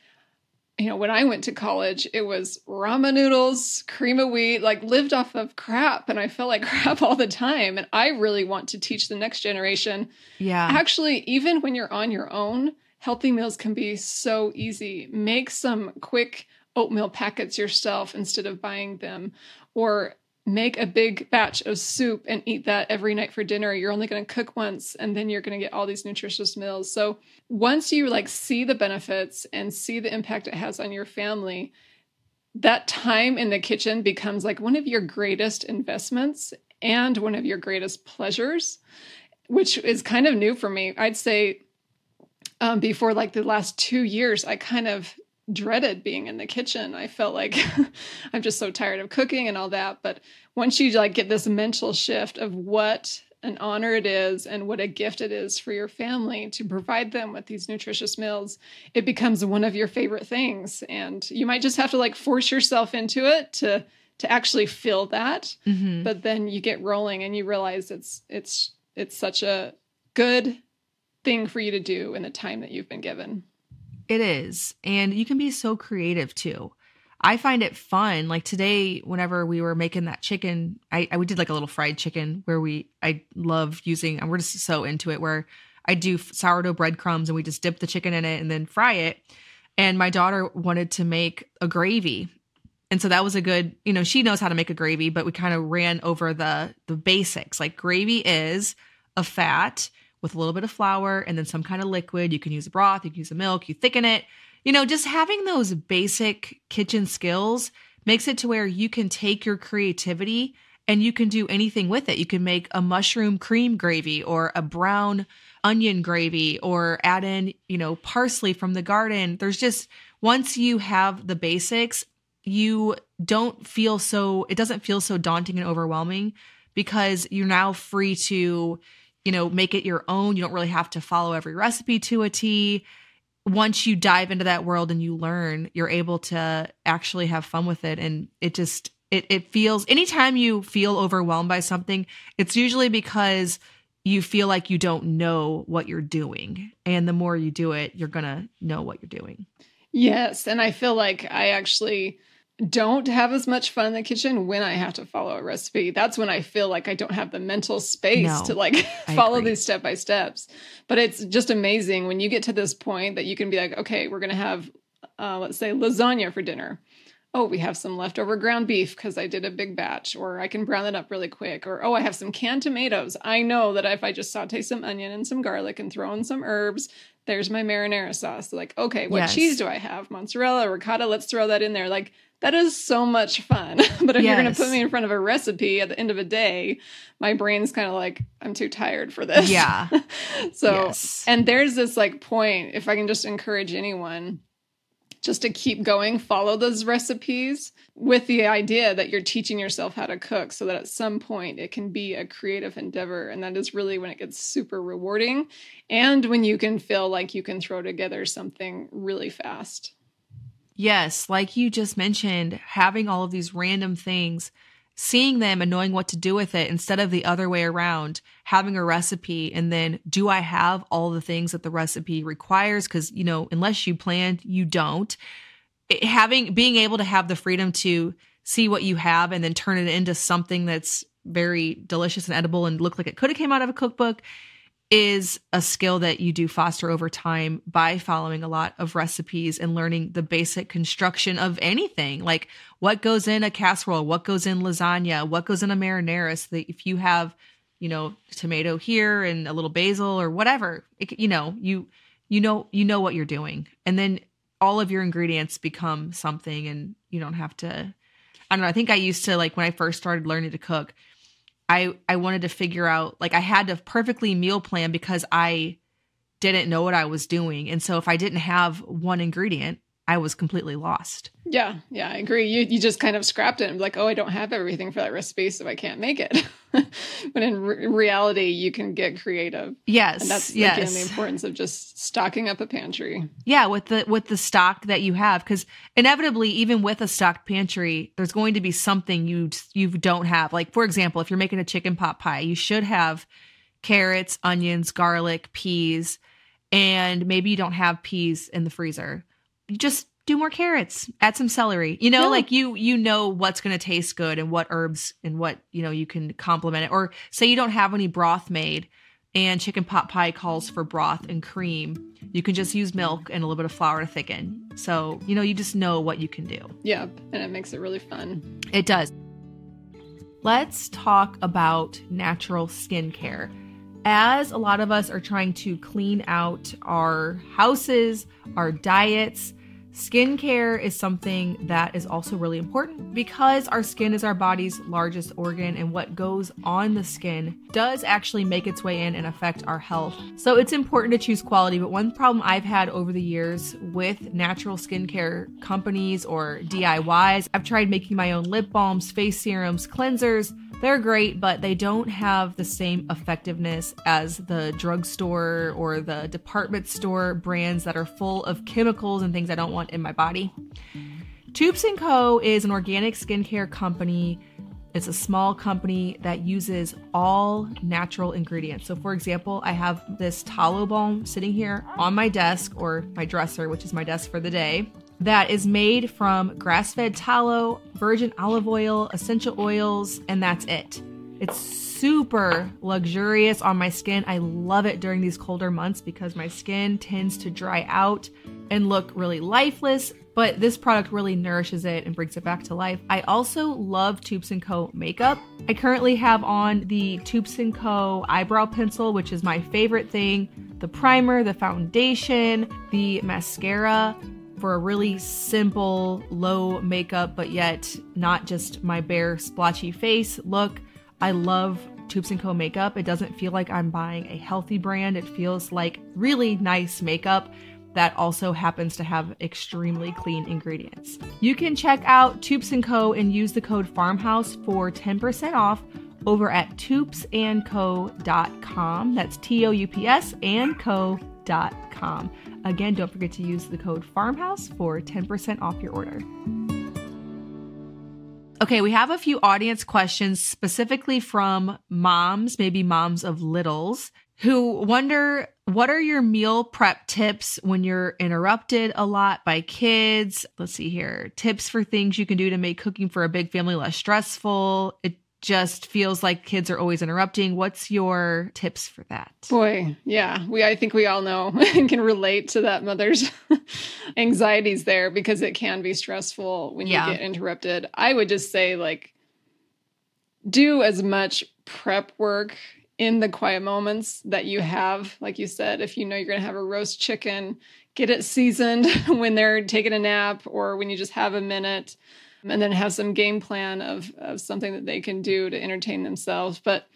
you know, when I went to college, it was ramen noodles, cream of wheat, like lived off of crap. And I felt like (laughs) crap all the time. And I really want to teach the next generation. Yeah. Actually, even when you're on your own, healthy meals can be so easy. Make some quick oatmeal packets yourself instead of buying them. Or make a big batch of soup and eat that every night for dinner. You're only going to cook once and then you're going to get all these nutritious meals. So once you like see the benefits and see the impact it has on your family, that time in the kitchen becomes like one of your greatest investments and one of your greatest pleasures, which is kind of new for me. I'd say um, before like the last two years, I kind of dreaded being in the kitchen. I felt like (laughs) I'm just so tired of cooking and all that. But once you like get this mental shift of what an honor it is and what a gift it is for your family to provide them with these nutritious meals, it becomes one of your favorite things. And you might just have to like force yourself into it to to actually feel that. Mm-hmm. But then you get rolling and you realize it's it's it's such a good thing for you to do in the time that you've been given. It is. And you can be so creative too. I find it fun. Like today, whenever we were making that chicken, I, I we did like a little fried chicken where we I love using and we're just so into it where I do sourdough breadcrumbs and we just dip the chicken in it and then fry it. And my daughter wanted to make a gravy. And so that was a good, you know, she knows how to make a gravy, but we kind of ran over the the basics. Like gravy is a fat with a little bit of flour and then some kind of liquid. You can use a broth, you can use a milk, you thicken it. You know, just having those basic kitchen skills makes it to where you can take your creativity and you can do anything with it. You can make a mushroom cream gravy or a brown onion gravy or add in, you know, parsley from the garden. There's just once you have the basics, you don't feel so it doesn't feel so daunting and overwhelming because you're now free to you know, make it your own. You don't really have to follow every recipe to a T. Once you dive into that world and you learn, you're able to actually have fun with it. And it just, it, it feels, anytime you feel overwhelmed by something, it's usually because you feel like you don't know what you're doing. And the more you do it, you're going to know what you're doing. Yes. And I feel like I actually don't have as much fun in the kitchen when I have to follow a recipe. That's when I feel like I don't have the mental space No, to like (laughs) follow these step by steps. But it's just amazing when you get to this point that you can be like, okay, we're going to have, uh, let's say, lasagna for dinner. Oh, we have some leftover ground beef because I did a big batch, or I can brown it up really quick. Or, oh, I have some canned tomatoes. I know that if I just saute some onion and some garlic and throw in some herbs, there's my marinara sauce. Like, okay, what Yes. cheese do I have? Mozzarella, ricotta, let's throw that in there. Like, that is so much fun. (laughs) but if you're going to put me in front of a recipe at the end of a day, my brain's kind of like, I'm too tired for this. Yeah. (laughs) so, Yes. and there's this like point, if I can just encourage anyone just to keep going, follow those recipes with the idea that you're teaching yourself how to cook so that at some point it can be a creative endeavor. And that is really when it gets super rewarding and when you can feel like you can throw together something really fast. Yes, like you just mentioned, having all of these random things, seeing them and knowing what to do with it instead of the other way around, having a recipe and then do I have all the things that the recipe requires? Because, you know, unless you planned, you don't. It- having, being able to have the freedom to see what you have and then turn it into something that's very delicious and edible and look like it could have came out of a cookbook is a skill that you do foster over time by following a lot of recipes and learning the basic construction of anything. Like what goes in a casserole? What goes in lasagna? What goes in a marinara? So that if you have you know tomato here and a little basil or whatever it, you know you you know you know what you're doing. And then all of your ingredients become something and you don't have to i don't know i think i used to like when i first started learning to cook I I wanted to figure out like I had to perfectly meal plan because I didn't know what I was doing. And so if I didn't have one ingredient, I was completely lost. Yeah, yeah, I agree. You you just kind of scrapped it and be like, oh, I don't have everything for that recipe, so I can't make it. (laughs) but in re- reality, you can get creative, Yes. and that's yes. again the importance of just stocking up a pantry. yeah, with the with the stock that you have cuz inevitably even with a stocked pantry, there's going to be something you you don't have. Like for example, if you're making a chicken pot pie, you should have carrots, onions, garlic, peas, and maybe you don't have peas in the freezer. Just do more carrots, add some celery. You know, Yeah. like you you know what's going to taste good and what herbs and what, you know, you can complement it. Or say you don't have any broth made and chicken pot pie calls for broth and cream. You can just use milk and a little bit of flour to thicken. So, you know, you just know what you can do. Yep, and it makes it really fun. It does. Let's talk about natural skincare. As a lot of us are trying to clean out our houses, our diets, skincare is something that is also really important because our skin is our body's largest organ, and what goes on the skin does actually make its way in and affect our health. So it's important to choose quality. But one problem I've had over the years with natural skincare companies or DIYs, I've tried making my own lip balms, face serums, cleansers. They're great, but they don't have the same effectiveness as the drugstore or the department store brands that are full of chemicals and things I don't want in my body. Toups & Co. is an organic skincare company. It's a small company that uses all natural ingredients. So, for example, I have this tallow balm sitting here on my desk or my dresser, which is my desk for the day, that is made from grass fed tallow, virgin olive oil, essential oils, and that's it. It's super luxurious on my skin. I love it during these colder months because my skin tends to dry out and look really lifeless, but this product really nourishes it and brings it back to life. I also love Toups & Co makeup. I currently have on the Toups & Co eyebrow pencil, which is my favorite thing, the primer, the foundation, the mascara for a really simple, low makeup, but yet not just my bare splotchy face look. I love Toups & Co makeup. It doesn't feel like I'm buying a healthy brand. It feels like really nice makeup that also happens to have extremely clean ingredients. You can check out Toups & Co and use the code FARMHOUSE for 10% off over at toupsandco.com. That's T O U P S and co.com. Again, don't forget to use the code FARMHOUSE for 10% off your order. Okay, we have a few audience questions specifically from moms, maybe moms of littles, who wonder what are your meal prep tips when you're interrupted a lot by kids? Let's see here. Tips for things you can do to make cooking for a big family less stressful. It just feels like kids are always interrupting. What's your tips for that? Boy, yeah. We I think we all know (laughs) and can relate to that mother's (laughs) anxieties there because it can be stressful when Yeah. you get interrupted. I would just say like do as much prep work in the quiet moments that you have. Like you said, if you know you're going to have a roast chicken, get it seasoned (laughs) when they're taking a nap or when you just have a minute and then have some game plan of, of something that they can do to entertain themselves. But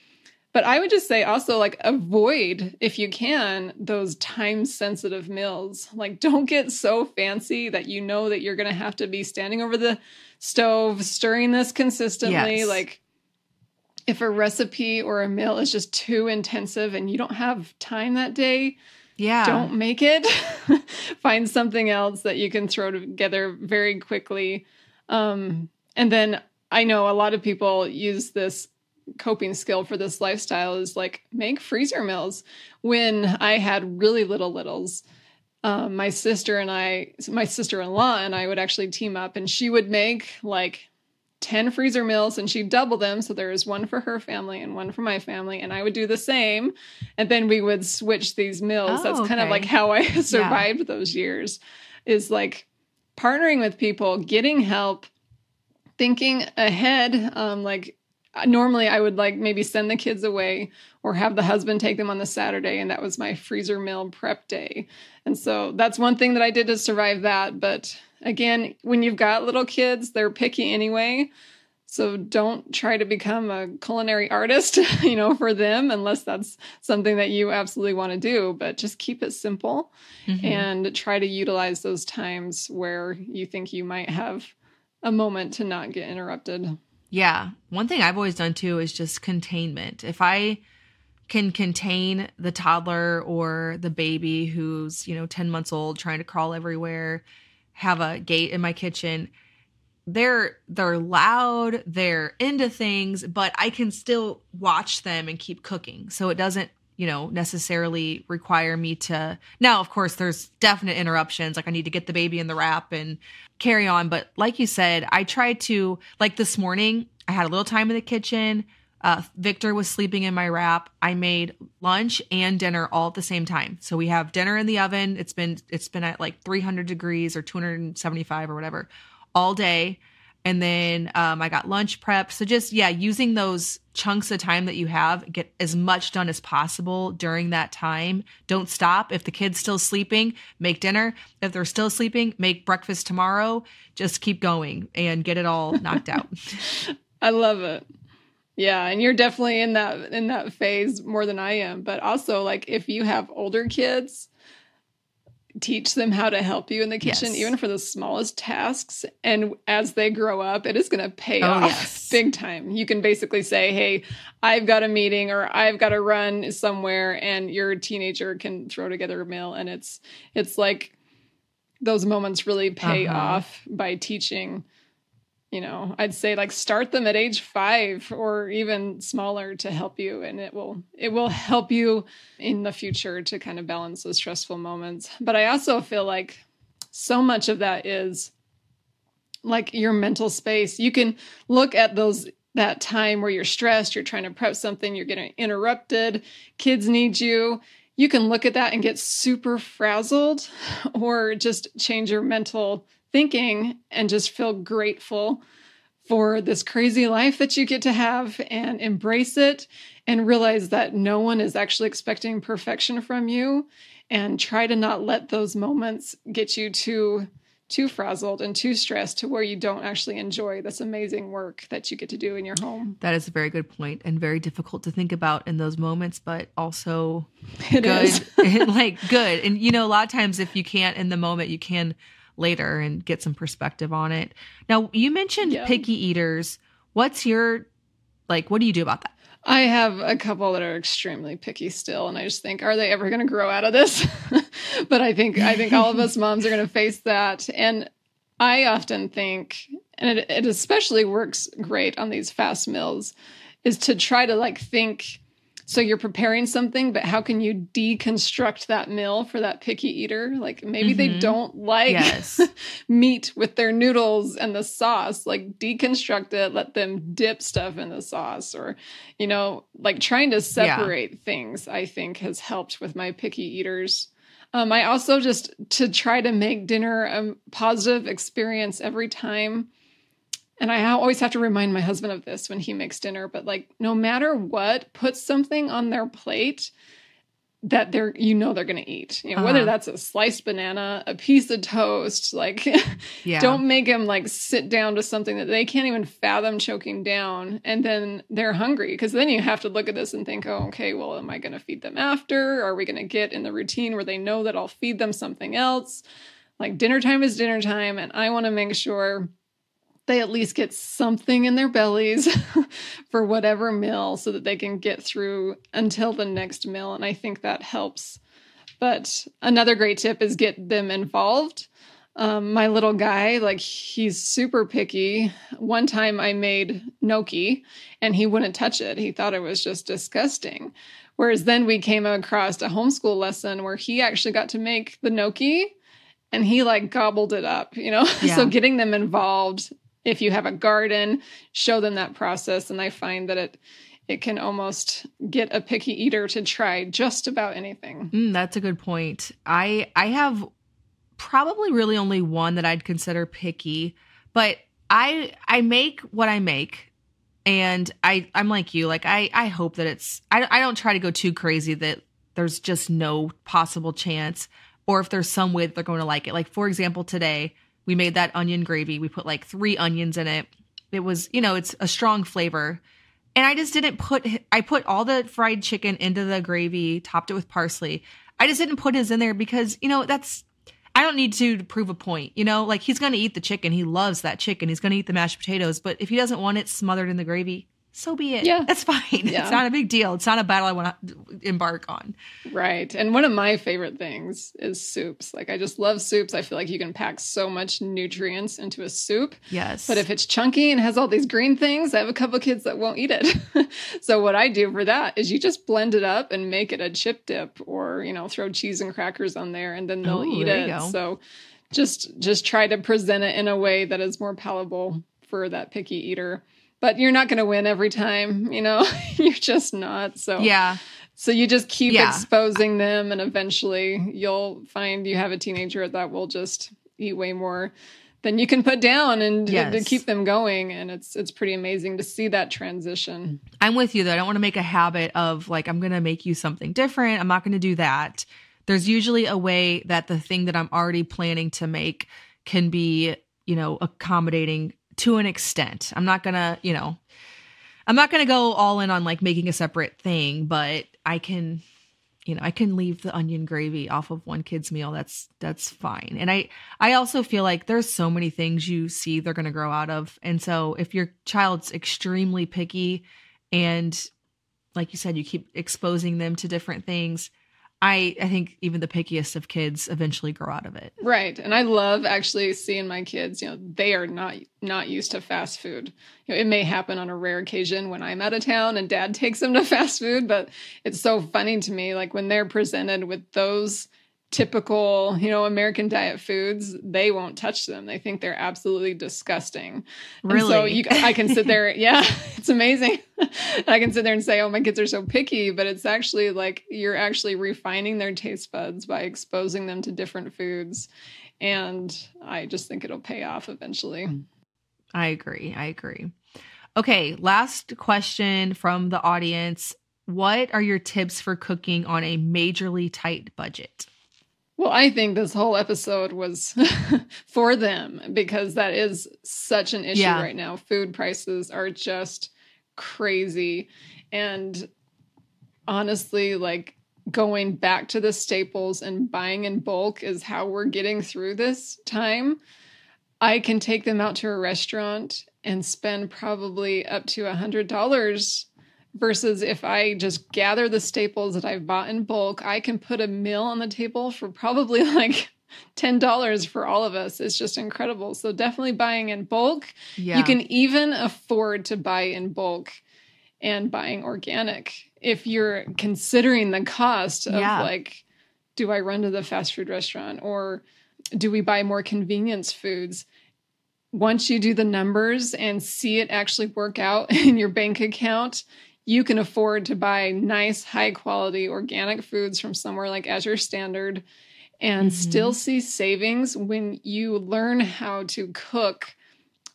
but I would just say also like avoid if you can those time sensitive meals. Like don't get so fancy that you know that you're going to have to be standing over the stove stirring this consistently Yes. like if a recipe or a meal is just too intensive and you don't have time that day, Yeah. don't make it. (laughs) Find something else that you can throw together very quickly. Um, and then I know a lot of people use this coping skill for this lifestyle is like make freezer meals. When I had really little littles, um, my sister and I, my sister in law and I would actually team up and she would make like 10 freezer meals and she'd double them. So there was one for her family and one for my family. And I would do the same. And then we would switch these meals. Oh, That's kind of like how I (laughs) survived those years is like partnering with people, getting help, thinking ahead. Um, like normally I would like maybe send the kids away or have the husband take them on the Saturday. And that was my freezer meal prep day. And so that's one thing that I did to survive that. But again, when you've got little kids, they're picky anyway. So don't try to become a culinary artist, (laughs) you know, for them unless that's something that you absolutely want to do, but just keep it simple Mhm. and try to utilize those times where you think you might have a moment to not get interrupted. Yeah. One thing I've always done too is just containment. If I can contain the toddler or the baby who's, you know, 10 months old trying to crawl everywhere, have a gate in my kitchen, they're they're loud, they're into things, but I can still watch them and keep cooking. So it doesn't you know necessarily require me to now of course there's definite interruptions like i need to get the baby in the wrap and carry on. But like you said i tried to like this morning i had a little time in the kitchen. Uh, victor was sleeping in my wrap. I made lunch and dinner all at the same time. So we have dinner in the oven. It's been it's been at like 300 degrees or 275 or whatever all day and then um, I got lunch prep. So just yeah, using those chunks of time that you have, get as much done as possible during that time. Don't stop. If the kid's still sleeping, make dinner. If they're still sleeping, make breakfast tomorrow. Just keep going and get it all knocked out. (laughs) I love it. Yeah, and you're definitely in that in that phase more than I am, but also like if you have older kids, teach them how to help you in the kitchen Yes. even for the smallest tasks and as they grow up it is going to pay Oh, off yes. (laughs) big time. You can basically say, "Hey, I've got a meeting or I've got to run somewhere," and your teenager can throw together a meal and it's it's like those moments really pay Uh-huh. off by teaching you know i'd say like start them at age five or even smaller to help you and it will it will help you in the future to kind of balance those stressful moments. But i also feel like so much of that is like your mental space. You can look at those that time where you're stressed you're trying to prep something you're getting interrupted kids need you. You can look at that and get super frazzled (laughs) or just change your mental thinking and just feel grateful for this crazy life that you get to have and embrace it and realize that no one is actually expecting perfection from you and try to not let those moments get you too too frazzled and too stressed to where you don't actually enjoy this amazing work that you get to do in your home. that is a very good point and very difficult to think about in those moments, but also It is. good (laughs) like good and you know a lot of times if you can't in the moment you can later and get some perspective on it now you mentioned Yeah. picky eaters what's your like what do you do about that I have a couple that are extremely picky still, and I just think, are they ever going to grow out of this? (laughs) but I think I think all of us (laughs) moms are going to face that, and I often think, and it, it especially works great on these fast meals, is to try to like think So you're preparing something, but how can you deconstruct that meal for that picky eater? Like maybe mm-hmm. they don't like yes. (laughs) meat with their noodles and the sauce. Like deconstruct it, let them dip stuff in the sauce, or, you know, like trying to separate yeah. things, I think has helped with my picky eaters. Um, I also just to try to make dinner a positive experience every time and I always have to remind my husband of this when he makes dinner, but like no matter what, put something on their plate that they're you know they're going to eat. You know, uh-huh. whether that's a sliced banana, a piece of toast, like (laughs) yeah. don't make them like sit down to something that they can't even fathom choking down and then they're hungry because then you have to look at this and think, "Oh, okay, well, am I going to feed them after? Are we going to get in the routine where they know that I'll feed them something else?" Like dinner time is dinner time and I want to make sure they at least get something in their bellies (laughs) for whatever meal so that they can get through until the next meal. And I think that helps. But another great tip is get them involved. Um, my little guy, like he's super picky. One time I made gnocchi and he wouldn't touch it. He thought it was just disgusting. Whereas then we came across a homeschool lesson where he actually got to make the gnocchi and he like gobbled it up, you know? (laughs) Yeah. so getting them involved if you have a garden, show them that process. And I find that it it can almost get a picky eater to try just about anything. Mm, that's a good point. I I have probably really only one that I'd consider picky, but I I make what I make and I I'm like you like I I hope that it's I I don't try to go too crazy that there's just no possible chance or if there's some way that they're going to like it. Like for example, today we made that onion gravy. We put like three onions in it. It was, you know, it's a strong flavor. And I just didn't put, I put all the fried chicken into the gravy, topped it with parsley. I just didn't put his in there because, you know, that's, I don't need to, prove a point. You know, like he's going to eat the chicken. He loves that chicken. He's going to eat the mashed potatoes. But if he doesn't want it smothered in the gravy, so be it. Yeah. That's fine. (laughs) Yeah. It's not a big deal. It's not a battle I want to embark on. Right. And one of my favorite things is soups. Like, I just love soups. I feel like you can pack so much nutrients into a soup. Yes. But if it's chunky and has all these green things, I have a couple kids that won't eat it. (laughs) so, what I do for that is you just blend it up and make it a chip dip or, you know, throw cheese and crackers on there and then they'll Ooh, eat it. So, just just try to present it in a way that is more palatable for that picky eater but you're not going to win every time, you know, (laughs) you're just not. So, yeah. So you just keep yeah. exposing them, and eventually you'll find you have a teenager that will just eat way more than you can put down and yes. to keep them going and it's it's pretty amazing to see that transition i'm with you though i don't want to make a habit of like i'm going to make you something different i'm not going to do that there's usually a way that the thing that i'm already planning to make can be you know accommodating to an extent. I'm not gonna, you know, I'm not gonna go all in on like making a separate thing, but I can, you know, I can leave the onion gravy off of one kid's meal. That's that's fine. And I I also feel like there's so many things you see they're gonna grow out of. And so if your child's extremely picky and like you said, you keep exposing them to different things, I I think even the pickiest of kids eventually grow out of it. Right. And I love actually seeing my kids, you know, they are not not used to fast food. You know, it may happen on a rare occasion when I'm out of town and dad (laughs) takes them to fast food, but it's so funny to me like when they're presented with those typical, you know, American diet foods, they won't touch them. They think they're absolutely disgusting. Really? And so you, I can sit there. (laughs) Yeah, (laughs) it's amazing. (laughs) I can sit there and say, "Oh, my kids are so picky," but it's actually like you're actually refining their taste buds by exposing them to different foods, and I just think it'll pay off eventually. I agree. I agree. Okay, last question from the audience. What are your tips for cooking on a majorly tight budget? Well, I think this whole episode was (laughs) for them because that is such an issue yeah. right now. Food prices are just crazy. And honestly, like going back to the staples and buying in bulk is how we're getting through this time. I can take them out to a restaurant and spend probably up to a hundred dollars versus if I just gather the staples that I've bought in bulk, I can put a meal on the table for probably (laughs) like $10 for all of us. It's just incredible. So definitely buying in bulk. Yeah. You can even afford to buy in bulk and buying organic if you're considering the cost of Yeah. like, do I run to the fast food restaurant or do we buy more convenience foods? Once you do the numbers and see it actually work out (laughs) in your bank account, you can afford to buy nice, high quality organic foods from somewhere like Azure Standard and Mhm. still see savings when you learn how to cook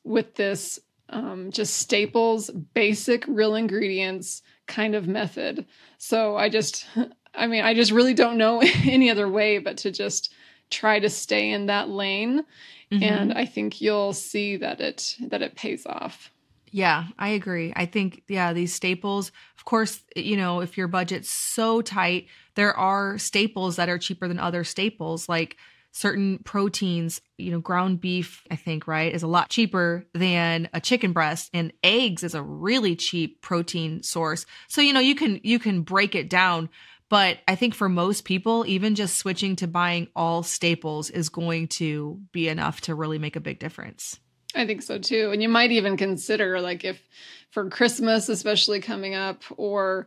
with this um, just staples, basic, real ingredients kind of method. So I just, (laughs) I mean, I just really don't know (laughs) any other way but to just try to stay in that lane. Mhm. And I think you'll see that it that it pays off. Yeah, I agree. I think, yeah, these staples, of course, you know, if your budget's so tight, there are staples that are cheaper than other staples, like certain proteins, you know, ground beef, I think, right, is a lot cheaper than a chicken breast and eggs is a really cheap protein source. So, you know, you can you can break it down, but I think for most people, even just switching to buying all staples is going to be enough to really make a big difference. I think so too. And you might even consider like if for Christmas especially coming up or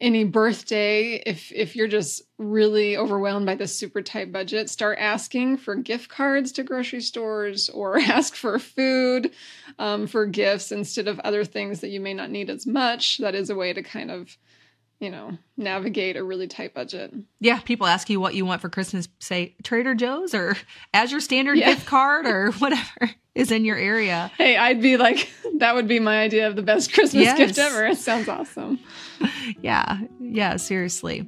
any birthday if if you're just really overwhelmed by this super tight budget start asking for gift cards to grocery stores or (laughs) ask for food um, for gifts instead of other things that you may not need as much that is a way to kind of you know navigate a really tight budget Yeah, people ask you what you want for Christmas, say Trader Joe's or Azure Standard Yeah. gift card or (laughs) whatever is in your area. hey i'd be like (laughs) that would be my idea of the best christmas Yes. gift ever it sounds awesome (laughs) Yeah, yeah, seriously.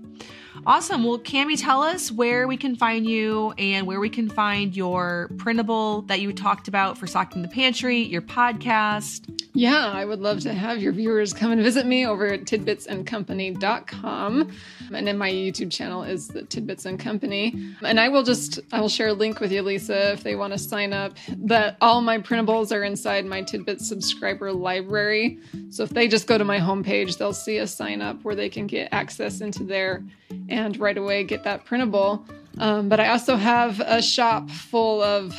Awesome. Well, Cami, tell us where we can find you and where we can find your printable that you talked about for stocking the pantry, your podcast. Yeah, I would love to have your viewers come and visit me over at tidbitsandcompany.com. And then my YouTube channel is the Tidbits and Company. And I will just I will share a link with you, Lisa, if they want to sign up. That all my printables are inside my Tidbits subscriber library. So if they just go to my homepage, they'll see a sign up where they can get access into there and right away get that printable. Um, but I also have a shop full of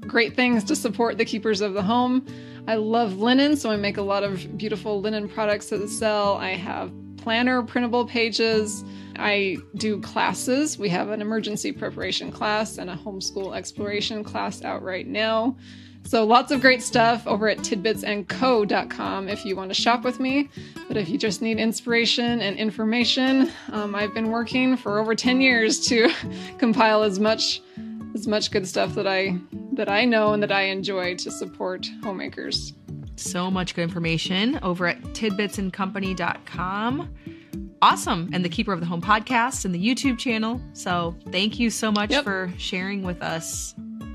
great things to support the keepers of the home. I love linen, so I make a lot of beautiful linen products that sell. I have planner printable pages. I do classes. We have an emergency preparation class and a homeschool exploration class out right now. So lots of great stuff over at tidbitsandco.com if you want to shop with me. But if you just need inspiration and information, um, I've been working for over 10 years to (laughs) compile as much as much good stuff that I that I know and that I enjoy to support homemakers. So much good information over at tidbitsandcompany.com. Awesome. And the Keeper of the Home podcast and the YouTube channel. So thank you so much Yep. for sharing with us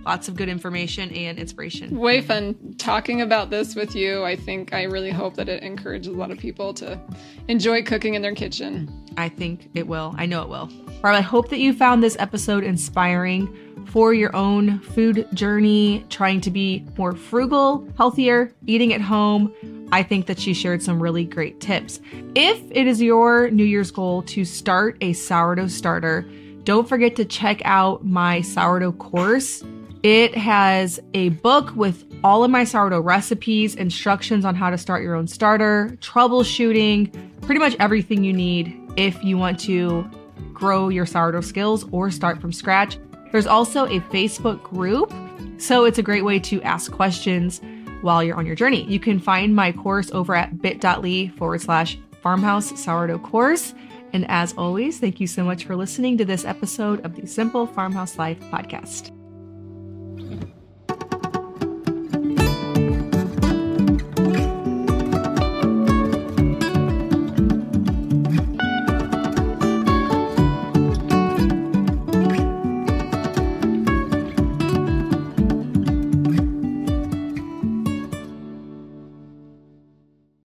lots of good information and inspiration. Way fun talking about this with you. I think I really hope that it encourages a lot of people to enjoy cooking in their kitchen. I think it will. I know it will. Well, I hope that you found this episode inspiring for your own food journey, trying to be more frugal, healthier, eating at home. I think that she shared some really great tips. If it is your New Year's goal to start a sourdough starter, don't forget to check out my sourdough course. It has a book with all of my sourdough recipes, instructions on how to start your own starter, troubleshooting, pretty much everything you need if you want to grow your sourdough skills or start from scratch. There's also a Facebook group, so it's a great way to ask questions while you're on your journey. You can find my course over at bit.ly forward slash farmhouse sourdough course. And as always, thank you so much for listening to this episode of the Simple Farmhouse Life podcast.